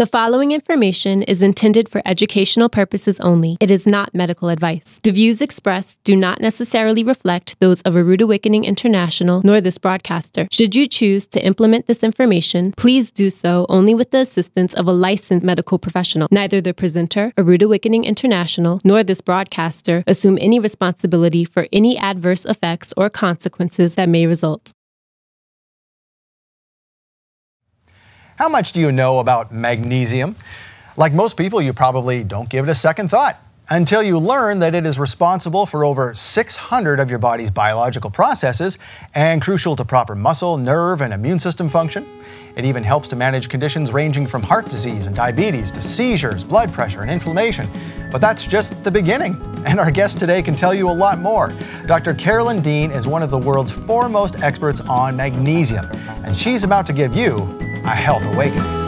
The following information is intended for educational purposes only. It is not medical advice. The views expressed do not necessarily reflect those of A Rood Awakening International nor this broadcaster. Should you choose to implement this information, please do so only with the assistance of a licensed medical professional. Neither the presenter, A Rood Awakening International, nor this broadcaster assume any responsibility for any adverse effects or consequences that may result. How much do you know about magnesium? Like most people, you probably don't give it a second thought until you learn that it is responsible for over 600 of your body's biological processes and crucial to proper muscle, nerve, and immune system function. It even helps to manage conditions ranging from heart disease and diabetes to seizures, blood pressure, and inflammation. But that's just the beginning. And our guest today can tell you a lot more. Dr. Carolyn Dean is one of the world's foremost experts on magnesium, and she's about to give you a health awakening.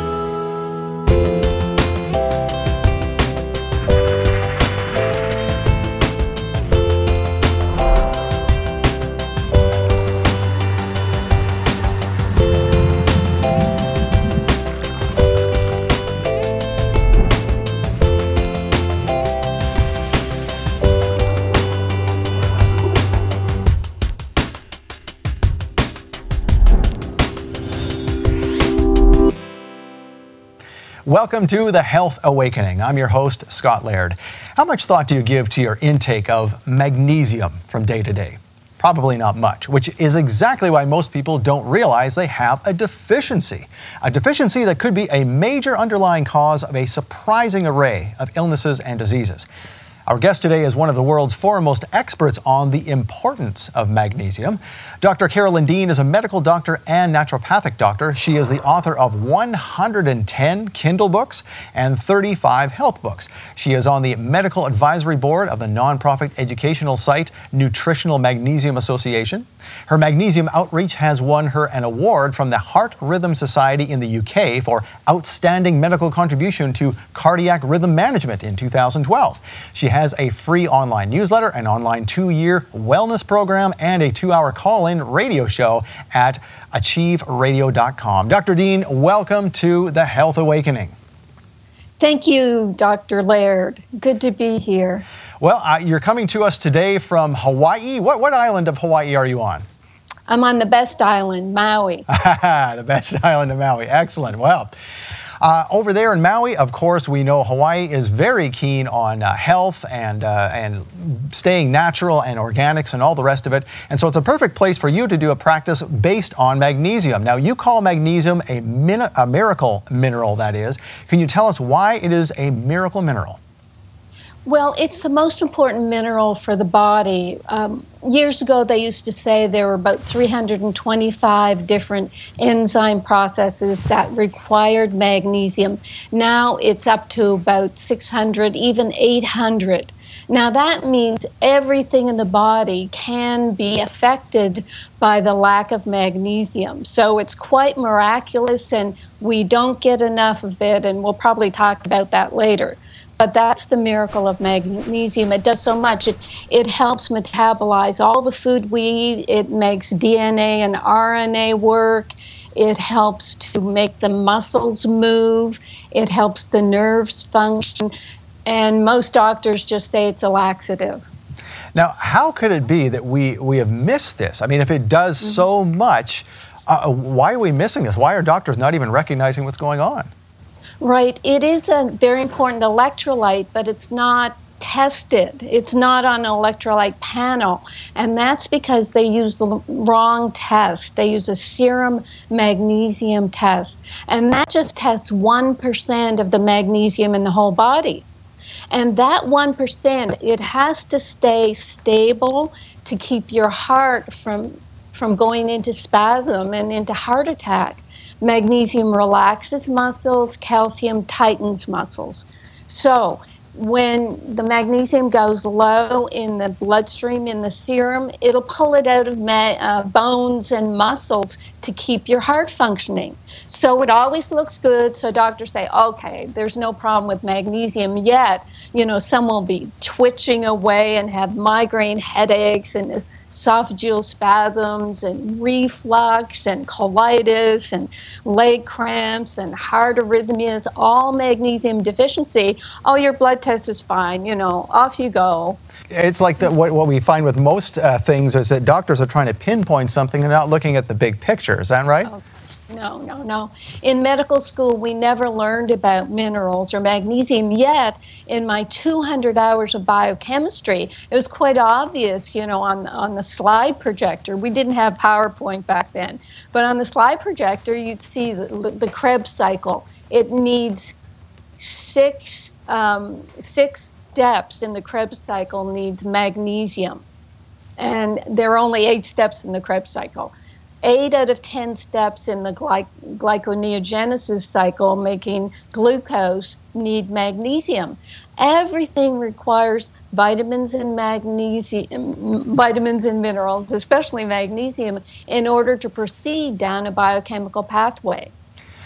Welcome to the Health Awakening. I'm your host, Scott Laird. How much thought do you give to your intake of magnesium from day to day? Probably not much, which is exactly why most people don't realize they have a deficiency. A deficiency that could be a major underlying cause of a surprising array of illnesses and diseases. Our guest today is one of the world's foremost experts on the importance of magnesium. Dr. Carolyn Dean is a medical doctor and naturopathic doctor. She is the author of 110 Kindle books and 35 health books. She is on the medical advisory board of the nonprofit educational site Nutritional Magnesium Association. Her magnesium outreach has won her an award from the Heart Rhythm Society in the UK for outstanding medical contribution to cardiac rhythm management in 2012. She has a free online newsletter, an online two year wellness program, and a two hour call in radio show at achieveradio.com. Dr. Dean, welcome to the Health Awakening. Thank you, Dr. Laird. Good to be here. Well, uh, you're coming to us today from Hawaii. What, what island of Hawaii are you on? I'm on the best island, Maui. the best island of Maui. Excellent. Well, uh, over there in Maui, of course, we know Hawaii is very keen on uh, health and uh, and staying natural and organics and all the rest of it. And so it's a perfect place for you to do a practice based on magnesium. Now, you call magnesium a, min- a miracle mineral, that is. Can you tell us why it is a miracle mineral? Well, it's the most important mineral for the body. Um, years ago, they used to say there were about 325 different enzyme processes that required magnesium. Now it's up to about 600, even 800. Now, that means everything in the body can be affected by the lack of magnesium. So it's quite miraculous, and we don't get enough of it, and we'll probably talk about that later. But that's the miracle of magnesium. It does so much. It, it helps metabolize all the food we eat, it makes DNA and RNA work. It helps to make the muscles move. It helps the nerves function. And most doctors just say it's a laxative. Now, how could it be that we, we have missed this? I mean, if it does mm-hmm. so much, uh, why are we missing this? Why are doctors not even recognizing what's going on? Right. It is a very important electrolyte, but it's not tested. It's not on an electrolyte panel. And that's because they use the wrong test. They use a serum magnesium test. And that just tests 1% of the magnesium in the whole body. And that 1%, it has to stay stable to keep your heart from, from going into spasm and into heart attack. Magnesium relaxes muscles, calcium tightens muscles. So, when the magnesium goes low in the bloodstream, in the serum, it'll pull it out of ma- uh, bones and muscles to keep your heart functioning. So it always looks good. So doctors say, okay, there's no problem with magnesium yet. You know, some will be twitching away and have migraine headaches and esophageal spasms and reflux and colitis and leg cramps and heart arrhythmias, all magnesium deficiency, oh, your blood test is fine, you know, off you go. It's like the, what, what we find with most uh, things is that doctors are trying to pinpoint something and not looking at the big picture. Is that right? Oh. No, no, no. In medical school, we never learned about minerals or magnesium yet. In my 200 hours of biochemistry, it was quite obvious, you know, on, on the slide projector. We didn't have PowerPoint back then, but on the slide projector, you'd see the, the Krebs cycle. It needs six, um, six steps in the Krebs cycle needs magnesium. And there are only eight steps in the Krebs cycle eight out of 10 steps in the gly- glyconeogenesis cycle, making glucose, need magnesium. Everything requires vitamins and magnesium, vitamins and minerals, especially magnesium, in order to proceed down a biochemical pathway.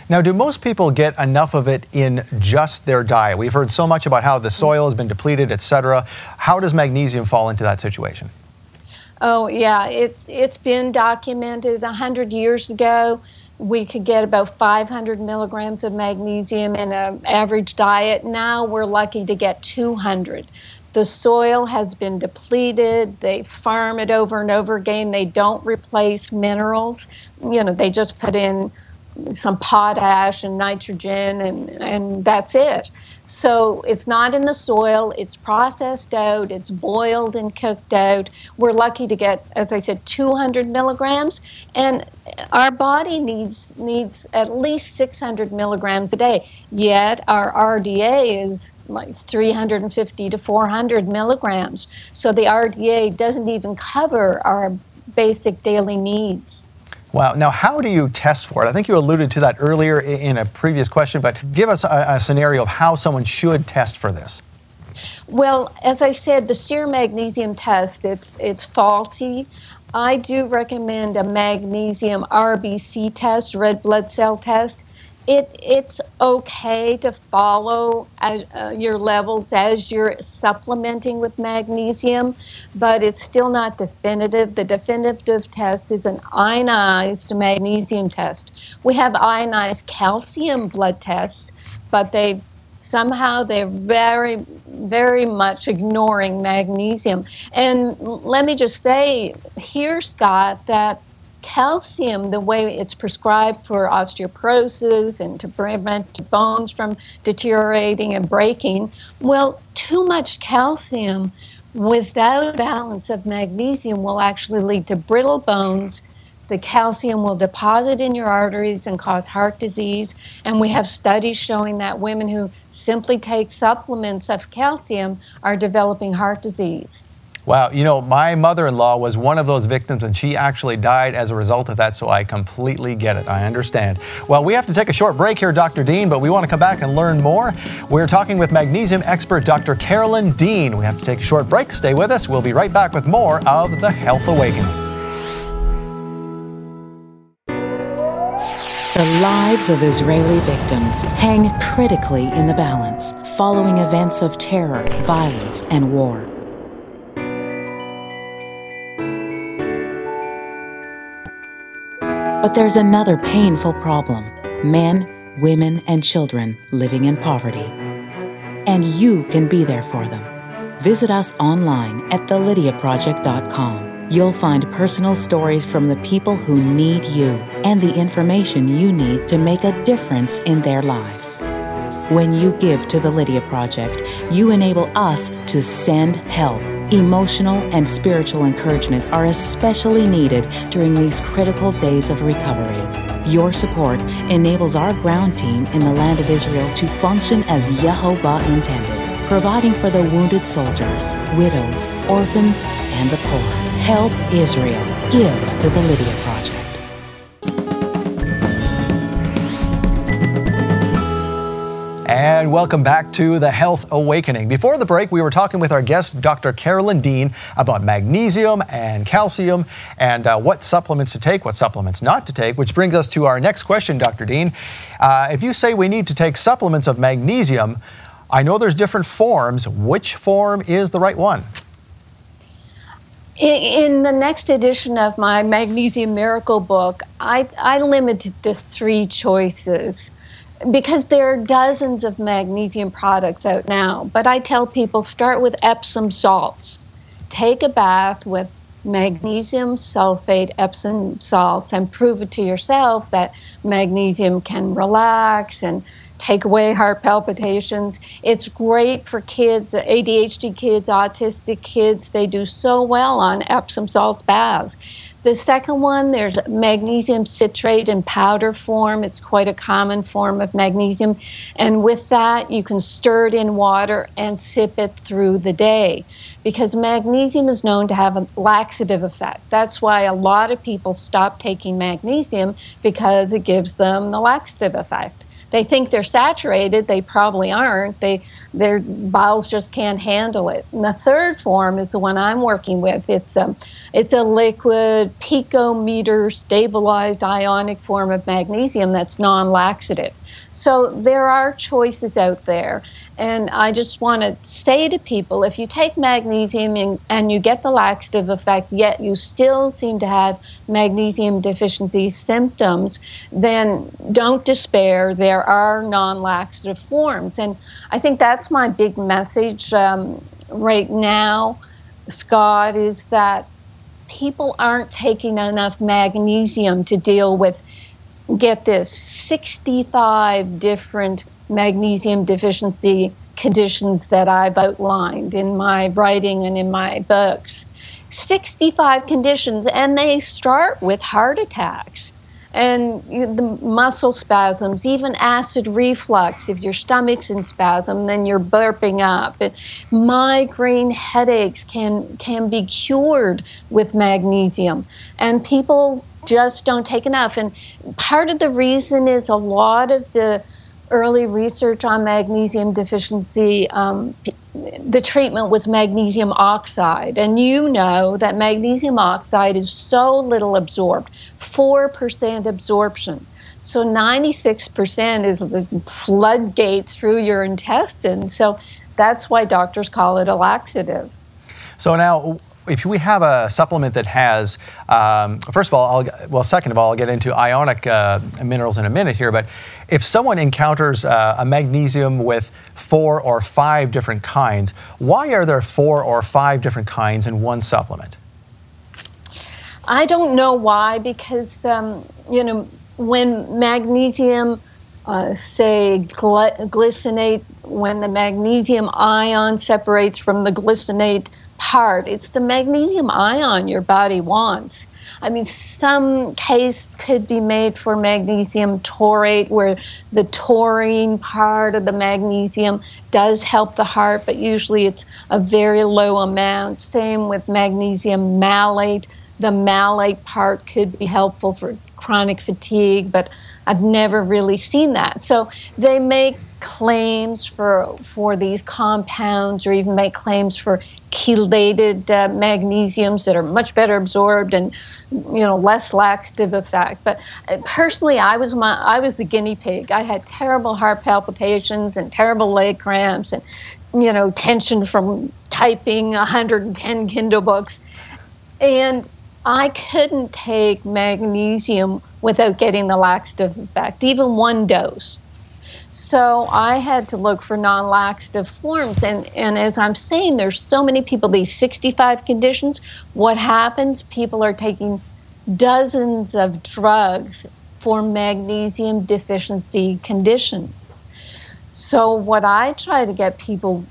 Now, do most people get enough of it in just their diet? We've heard so much about how the soil has been depleted, et cetera. How does magnesium fall into that situation? Oh, yeah, it, it's been documented A 100 years ago. We could get about 500 milligrams of magnesium in an average diet. Now we're lucky to get 200. The soil has been depleted. They farm it over and over again. They don't replace minerals. You know, they just put in some potash and nitrogen, and, and that's it. So it's not in the soil, it's processed out, it's boiled and cooked out. We're lucky to get, as I said, 200 milligrams, and our body needs, needs at least 600 milligrams a day. Yet our RDA is like 350 to 400 milligrams. So the RDA doesn't even cover our basic daily needs. Wow. Now, how do you test for it? I think you alluded to that earlier in a previous question, but give us a, a scenario of how someone should test for this. Well, as I said, the serum magnesium test, it's, it's faulty. I do recommend a magnesium RBC test, red blood cell test it it's okay to follow as, uh, your levels as you're supplementing with magnesium, but it's still not definitive. The definitive test is an ionized magnesium test. We have ionized calcium blood tests, but they somehow they're very very much ignoring magnesium. And let me just say here, Scott, that calcium, the way it's prescribed for osteoporosis and to prevent bones from deteriorating and breaking, well, too much calcium without balance of magnesium will actually lead to brittle bones. The calcium will deposit in your arteries and cause heart disease. And we have studies showing that women who simply take supplements of calcium are developing heart disease. Wow, you know, my mother in law was one of those victims and she actually died as a result of that, so I completely get it. I understand. Well, we have to take a short break here, Dr. Dean, but we want to come back and learn more. We're talking with magnesium expert Dr. Carolyn Dean. We have to take a short break. Stay with us. We'll be right back with more of The Health Awakening. The lives of Israeli victims hang critically in the balance following events of terror, violence, and war. But there's another painful problem men, women, and children living in poverty. And you can be there for them. Visit us online at thelydiaproject.com. You'll find personal stories from the people who need you and the information you need to make a difference in their lives. When you give to the Lydia Project, you enable us to send help Emotional and spiritual encouragement are especially needed during these critical days of recovery. Your support enables our ground team in the land of Israel to function as Yehovah intended, providing for the wounded soldiers, widows, orphans, and the poor. Help Israel. Give to the Lydia Project. And welcome back to the Health Awakening. Before the break, we were talking with our guest, Dr. Carolyn Dean, about magnesium and calcium and uh, what supplements to take, what supplements not to take, which brings us to our next question, Dr. Dean. Uh, if you say we need to take supplements of magnesium, I know there's different forms. Which form is the right one? In, the next edition of my Magnesium Miracle book, I, I limited to three choices because there are dozens of magnesium products out now. But I tell people start with Epsom salts. Take a bath with magnesium sulfate Epsom salts and prove it to yourself that magnesium can relax and take away heart palpitations. It's great for kids, ADHD kids, autistic kids. They do so well on Epsom salts baths. The second one, there's magnesium citrate in powder form. It's quite a common form of magnesium. And with that, you can stir it in water and sip it through the day because magnesium is known to have a laxative effect. That's why a lot of people stop taking magnesium because it gives them the laxative effect they think they're saturated. They probably aren't. They their bowels just can't handle it. And the third form is the one I'm working with. It's a it's a liquid picometer stabilized ionic form of magnesium that's non-laxative. So there are choices out there. And I just want to say to people if you take magnesium and, and, you get the laxative effect, yet you still seem to have magnesium deficiency symptoms, then don't despair. There are non laxative forms. And I think that's my big message um, right now, Scott, is that people aren't taking enough magnesium to deal with, get this, 65 different magnesium deficiency conditions that I've outlined in my writing and in my books. 65 conditions, and they start with heart attacks and the muscle spasms, even acid reflux. If your stomach's in spasm, then you're burping up. migraine headaches can can be cured with magnesium, and people just don't take enough. And part of the reason is a lot of the early research on magnesium deficiency, um, the treatment was magnesium oxide. And you know that magnesium oxide is so little absorbed 4% absorption. So 96% is the floodgates through your intestines. So that's why doctors call it a laxative. So now, if we have a supplement that has, um, first of all, I'll, well, second of all, I'll get into ionic uh, minerals in a minute here, but if someone encounters uh, a magnesium with four or five different kinds, why are there four or five different kinds in one supplement? I don't know why, because, um, you know, when magnesium, uh, say, glycinate, when the magnesium ion separates from the glycinate part. It's the magnesium ion your body wants. I mean, some case could be made for magnesium taurate, where the taurine part of the magnesium does help the heart, but usually it's a very low amount. Same with magnesium malate. The malate part could be helpful for chronic fatigue, but I've never really seen that. So they make claims for for these compounds or even make claims for chelated uh, magnesiums that are much better absorbed and you know less laxative effect. But uh, personally i was my i was the guinea pig. I had terrible heart palpitations and terrible leg cramps and you know tension from typing 110 kindle books. And i couldn't take magnesium without getting the laxative effect even one dose so I had to look for non laxative forms. And, and as I'm saying, there's so many people, these 65 conditions. What happens? People are taking dozens of drugs for magnesium deficiency conditions. So, what I try to get people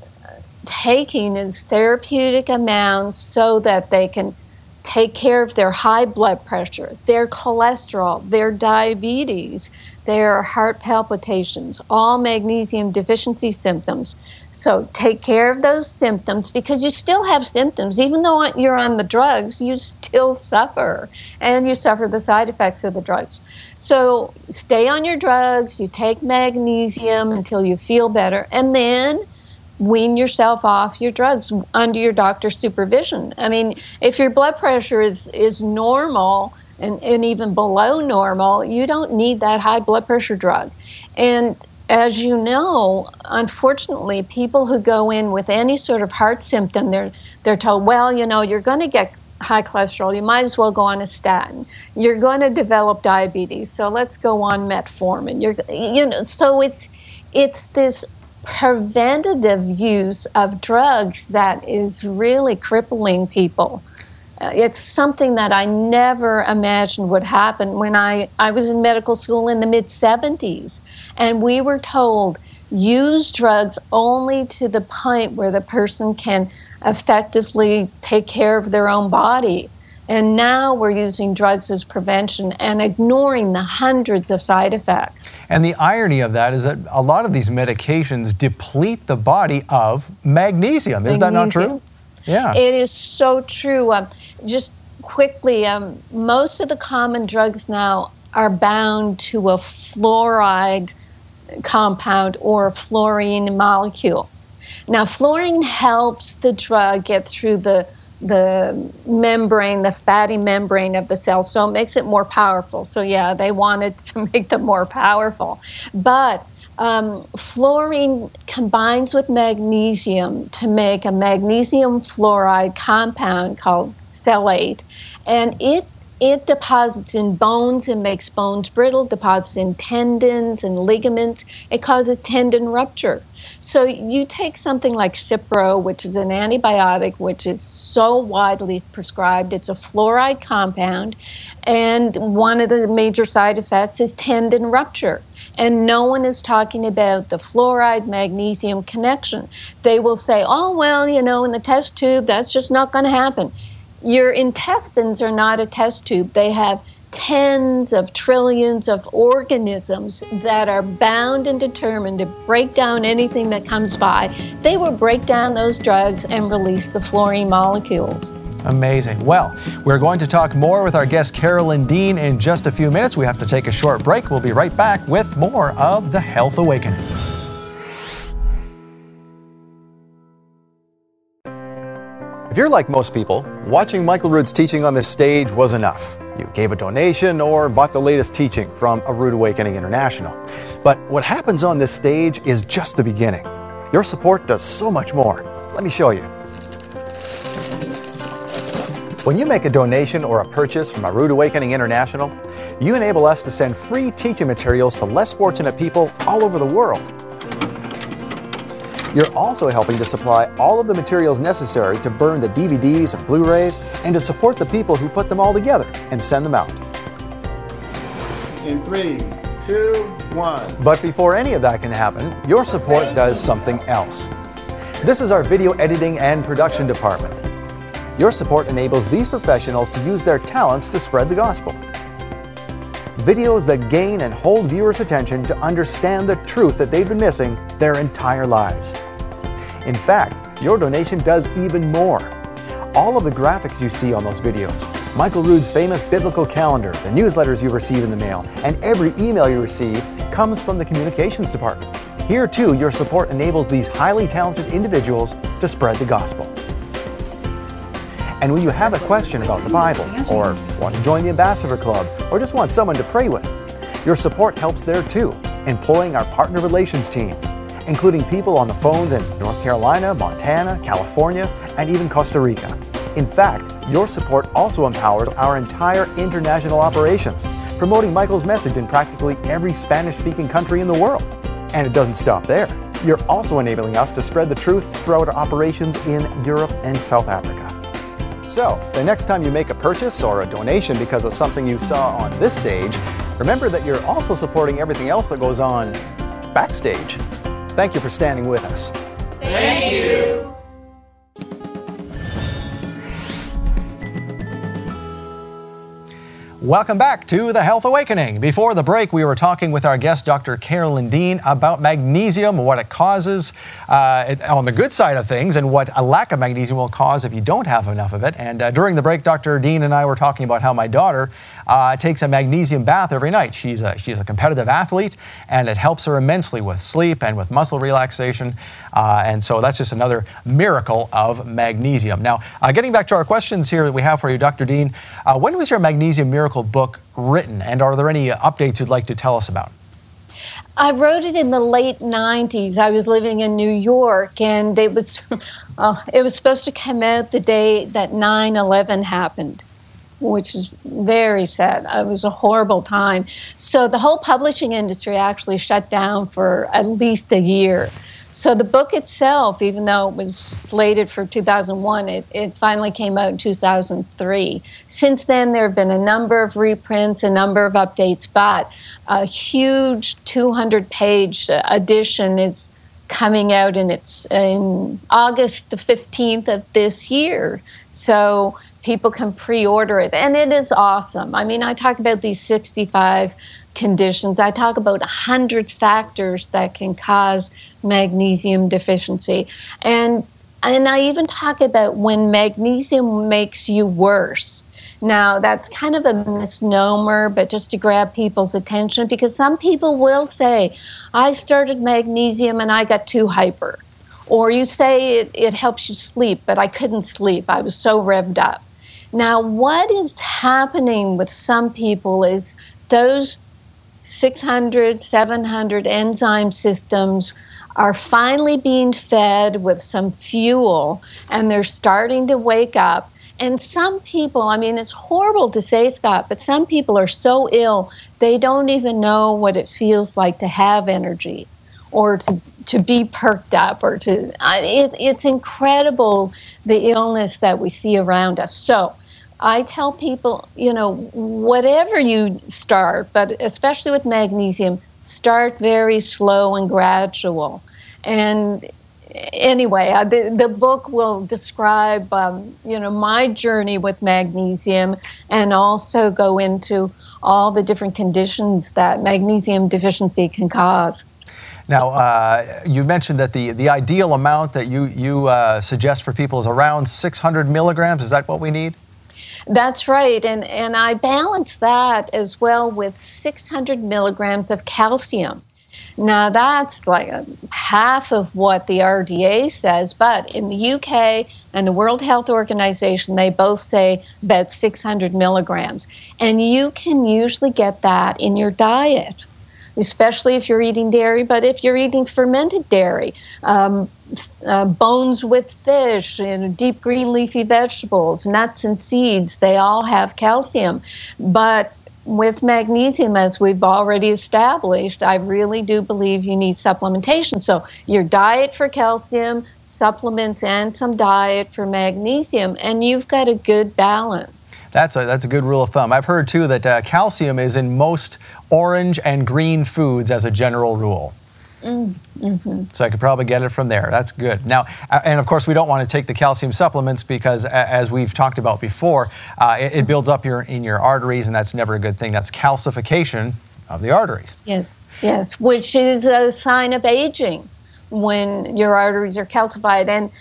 taking is therapeutic amounts so that they can take care of their high blood pressure, their cholesterol, their diabetes, their heart palpitations, all magnesium deficiency symptoms. So take care of those symptoms because you still have symptoms. Even though you're on the drugs, you still suffer and you suffer the side effects of the drugs. So stay on your drugs, you take magnesium until you feel better, and then wean yourself off your drugs under your doctor's supervision. I mean, if your blood pressure is, is normal, and, and even below normal, you don't need that high blood pressure drug. And as you know, unfortunately, people who go in with any sort of heart symptom, they're they're told, well, you know, you're going to get high cholesterol, you might as well go on a statin. You're going to develop diabetes, so let's go on metformin. You're, you know, so it's it's this preventative use of drugs that is really crippling people. Uh, it's something that I never imagined would happen when I, I was in medical school in the mid 70s. And we were told use drugs only to the point where the person can effectively take care of their own body. And now we're using drugs as prevention and ignoring the hundreds of side effects. And the irony of that is that a lot of these medications deplete the body of magnesium. Is magnesium. that not true? Yeah. It is so true. Um, just quickly, um, most of the common drugs now are bound to a fluoride compound or a fluorine molecule. Now, fluorine helps the drug get through the the membrane, the fatty membrane of the cell, so it makes it more powerful. So, yeah, they wanted to make them more powerful. But um, fluorine combines with magnesium to make a magnesium fluoride compound called sellaite, and it it deposits in bones and makes bones brittle, deposits in tendons and ligaments. It causes tendon rupture. So you take something like Cipro, which is an antibiotic, which is so widely prescribed. It's a fluoride compound, and one of the major side effects is tendon rupture. And no one is talking about the fluoride magnesium connection. They will say, oh, well, you know, in the test tube, that's just not going to happen. Your intestines are not a test tube. They have tens of trillions of organisms that are bound and determined to break down anything that comes by. They will break down those drugs and release the fluorine molecules. Amazing. Well, we're going to talk more with our guest Carolyn Dean in just a few minutes. We have to take a short break. We'll be right back with more of the Health Awakening. If you're like most people, watching Michael Rood's teaching on this stage was enough. You gave a donation or bought the latest teaching from A Rood Awakening International. But what happens on this stage is just the beginning. Your support does so much more. Let me show you. When you make a donation or a purchase from A Rood Awakening International, you enable us to send free teaching materials to less fortunate people all over the world. You're also helping to supply all of the materials necessary to burn the DVDs and Blu-rays and to support the people who put them all together and send them out. In three, two, one. But before any of that can happen, your support does something else. This is our video editing and production department. Your support enables these professionals to use their talents to spread the gospel. Videos that gain and hold viewers' attention to understand the truth that they've been missing their entire lives. In fact, your donation does even more. All of the graphics you see on those videos, Michael Rood's famous biblical calendar, the newsletters you receive in the mail, and every email you receive comes from the communications department. Here, too, your support enables these highly talented individuals to spread the gospel. And when you have a question about the Bible, or want to join the Ambassador Club, or just want someone to pray with, your support helps there too, employing our partner relations team including people on the phones in North Carolina, Montana, California, and even Costa Rica. In fact, your support also empowers our entire international operations, promoting Michael's message in practically every Spanish speaking country in the world. And it doesn't stop there. You're also enabling us to spread the truth throughout our operations in Europe and South Africa. So, the next time you make a purchase or a donation because of something you saw on this stage, remember that you're also supporting everything else that goes on backstage. Thank you for standing with us. Thank you. Welcome back to the Health Awakening. Before the break, we were talking with our guest, Dr. Carolyn Dean, about magnesium, what it causes uh, on the good side of things, and what a lack of magnesium will cause if you don't have enough of it. And uh, during the break, Dr. Dean and I were talking about how my daughter uh, takes a magnesium bath every night. She's a, she's a competitive athlete, and it helps her immensely with sleep and with muscle relaxation. Uh, and so that's just another miracle of magnesium. Now, uh, getting back to our questions here that we have for you, Dr. Dean, uh, when was your Magnesium Miracle book written, and are there any updates you'd like to tell us about? I wrote it in the late 90s. I was living in New York, and it was, uh, it was supposed to come out the day that 9 11 happened which is very sad. It was a horrible time. So the whole publishing industry actually shut down for at least a year. So the book itself, even though it was slated for 2001, it, it finally came out in 2003. Since then, there have been a number of reprints, a number of updates, but a huge 200 page edition is coming out and it's in August the 15th of this year. So people can pre-order it. And it is awesome. I mean i talk about these 65 conditions. I talk about 100 factors that can cause magnesium deficiency. And and i even talk about when magnesium makes you worse. Now that's kind of a misnomer but just to grab people's attention because some people will say i started magnesium and i got too hyper. Or you say it, it helps you sleep but i couldn't sleep. I was so revved up now, what is happening with some people is those 600, 700 enzyme systems are finally being fed with some fuel and they're starting to wake up. And some people, I mean, it's horrible to say, Scott, but some people are so ill, they don't even know what it feels like to have energy or to, to be perked up or to, it, it's incredible the illness that we see around us. So, I tell people, you know, whatever you start, but especially with magnesium, start very slow and gradual. And anyway, I, the, the book will describe, um, you know, my journey with magnesium and also go into all the different conditions that magnesium deficiency can cause. Now, uh, you mentioned that the, the ideal amount that you, you uh, suggest for people is around 600 milligrams. Is that what we need? That's right. And, and I balance that as well with 600 milligrams of calcium. Now, that's like half of what the RDA says, but in the UK and the World Health Organization, they both say about 600 milligrams. And you can usually get that in your diet especially if you're eating dairy, but if you're eating fermented dairy, um, uh, bones with fish, know, deep green leafy vegetables, nuts and seeds, they all have calcium. But with magnesium, as we've already established, I really do believe you need supplementation. So, your diet for calcium, supplements, and some diet for magnesium, and you've got a good balance. That's a, that's a good rule of thumb. I've heard too that uh, calcium is in most orange and green foods as a general rule. Mm-hmm. So I could probably get it from there. That's good. Now, uh, and of course, we don't want to take the calcium supplements because, as we've talked about before, uh, it, it, builds up your in your arteries, and that's never a good thing. That's calcification of the arteries. Yes, yes, which is a sign of aging when your arteries are calcified. And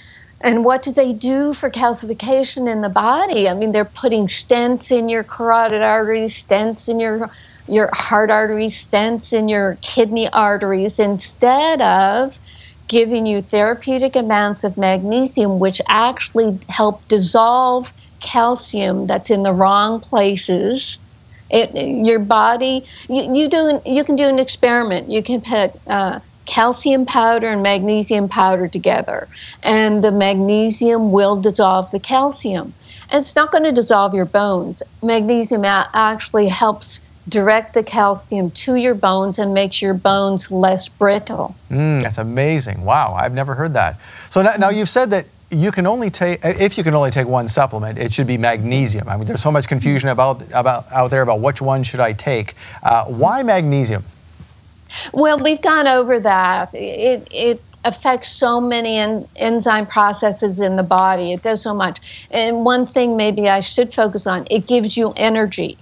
and what do they do for calcification in the body? I mean, they're putting stents in your carotid arteries, stents in your your heart artery stents in your kidney arteries instead of giving you therapeutic amounts of magnesium, which actually help dissolve calcium that's in the wrong places. It, your body, you, you, do, you can do an experiment. You can put uh, calcium powder and magnesium powder together, and the magnesium will dissolve the calcium. And it's not going to dissolve your bones. Magnesium actually helps direct the calcium to your bones and makes your bones less brittle. Mm, that's amazing. Wow, I've never heard that. So now, now, you've said that you can only take if you can only take one supplement, it should be magnesium. I mean, there's so much confusion about about out there about which one should I take. Uh, why magnesium? Well, we've gone over that. It it affects so many en- enzyme processes in the body. It does so much. And one thing maybe I should focus on, it gives you energy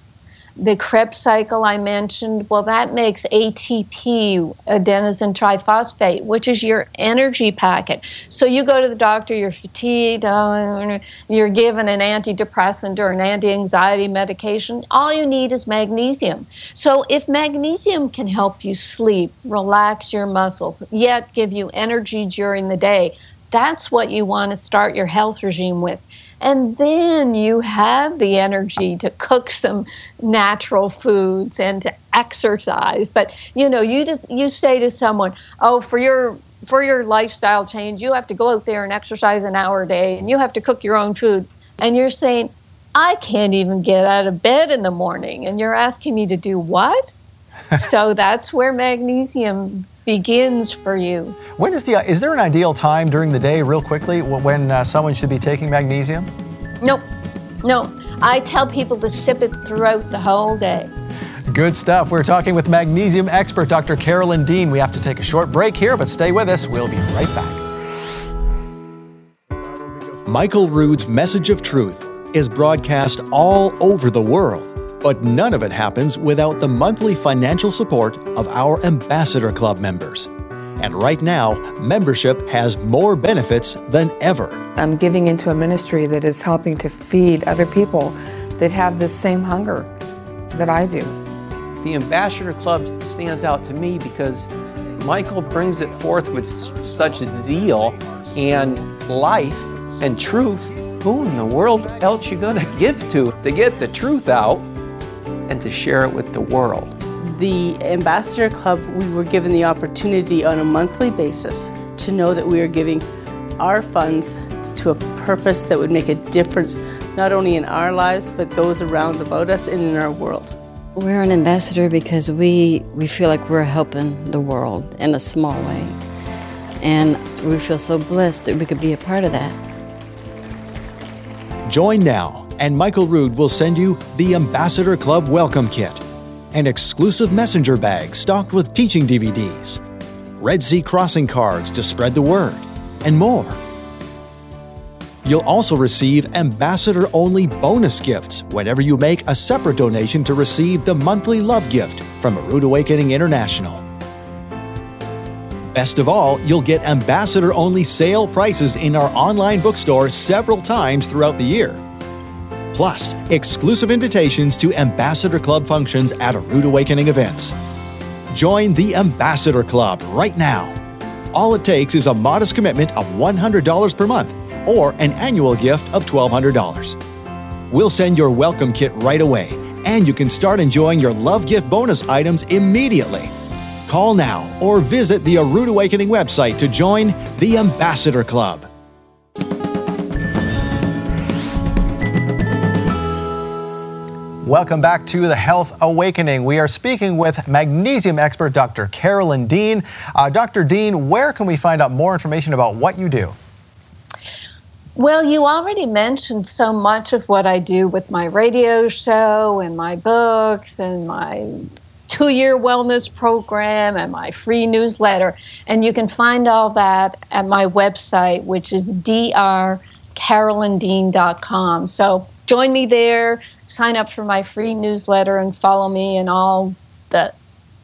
the Krebs cycle I mentioned, well, that makes ATP, adenosine triphosphate, which is your energy packet. So you go to the doctor, you're fatigued, uh, you're given an antidepressant or an anti anxiety medication. All you need is magnesium. So if magnesium can help you sleep, relax your muscles, yet give you energy during the day, That's what you want to start your health regime with. And then you have the energy to cook some natural foods and to exercise. But you know, you just you say to someone, "Oh, for your for your lifestyle change, you have to go out there and exercise an hour a day and you have to cook your own food." And you're saying, "I can't even get out of bed in the morning." And you're asking me to do what? so that's where magnesium begins for you. When is the is there an ideal time during the day, real quickly, when uh, someone should be taking magnesium? Nope, no. I tell people to sip it throughout the whole day. Good stuff. We're talking with magnesium expert Dr. Carolyn Dean. We have to take a short break here, but stay with us. We'll be right back. Michael Rood's message of truth is broadcast all over the world but none of it happens without the monthly financial support of our Ambassador Club members. And right now, membership has more benefits than ever. I'm giving into a ministry that is helping to feed other people that have the same hunger that I do. The Ambassador Club stands out to me because Michael brings it forth with such zeal and life and truth. Who in the world else you going to give to to get the truth out? And to share it with the world. The Ambassador Club, we were given the opportunity on a monthly basis to know that we are giving our funds to a purpose that would make a difference not only in our lives but those around about us and in our world. We're an ambassador because we, we feel like we're helping the world in a small way. And we feel so blessed that we could be a part of that. Join now and Michael Rood will send you the Ambassador Club Welcome Kit, an exclusive messenger bag stocked with teaching DVDs, Red Sea crossing cards to spread the word, and more. You'll also receive ambassador only bonus gifts whenever you make a separate donation to receive the monthly love gift from A Rood Awakening International. Best of all, you'll get ambassador only sale prices in our online bookstore several times throughout the year plus exclusive invitations to Ambassador Club functions at A Rood Awakening events. Join the Ambassador Club right now. All it takes is a modest commitment of $100 per month or an annual gift of $1,200. We'll send your welcome kit right away, and you can start enjoying your love gift bonus items immediately. Call now or visit the A Rood Awakening website to join the Ambassador Club. Welcome back to the Health Awakening. We are speaking with magnesium expert Dr. Carolyn Dean. Uh, Dr. Dean, where can we find out more information about what you do? Well, you already mentioned so much of what I do with my radio show and my books and my two year wellness program and my free newsletter. And you can find all that at my website, which is drcarolyndean.com. So join me there sign up for my free newsletter and follow me and all the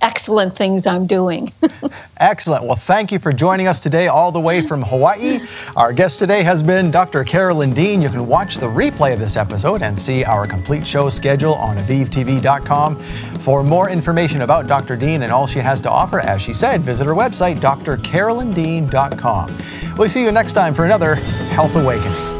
excellent things I'm doing. Excellent. Well, thank you for joining us today, all the way from Hawaii. Our guest today has been Dr. Carolyn Dean. You can watch the replay of this episode and see our complete show schedule on AvivTV.com. For more information about Dr. Dean and all she has to offer, as she said, visit her website, drcarolyndean.com. We'll see you next time for another Health Awakening.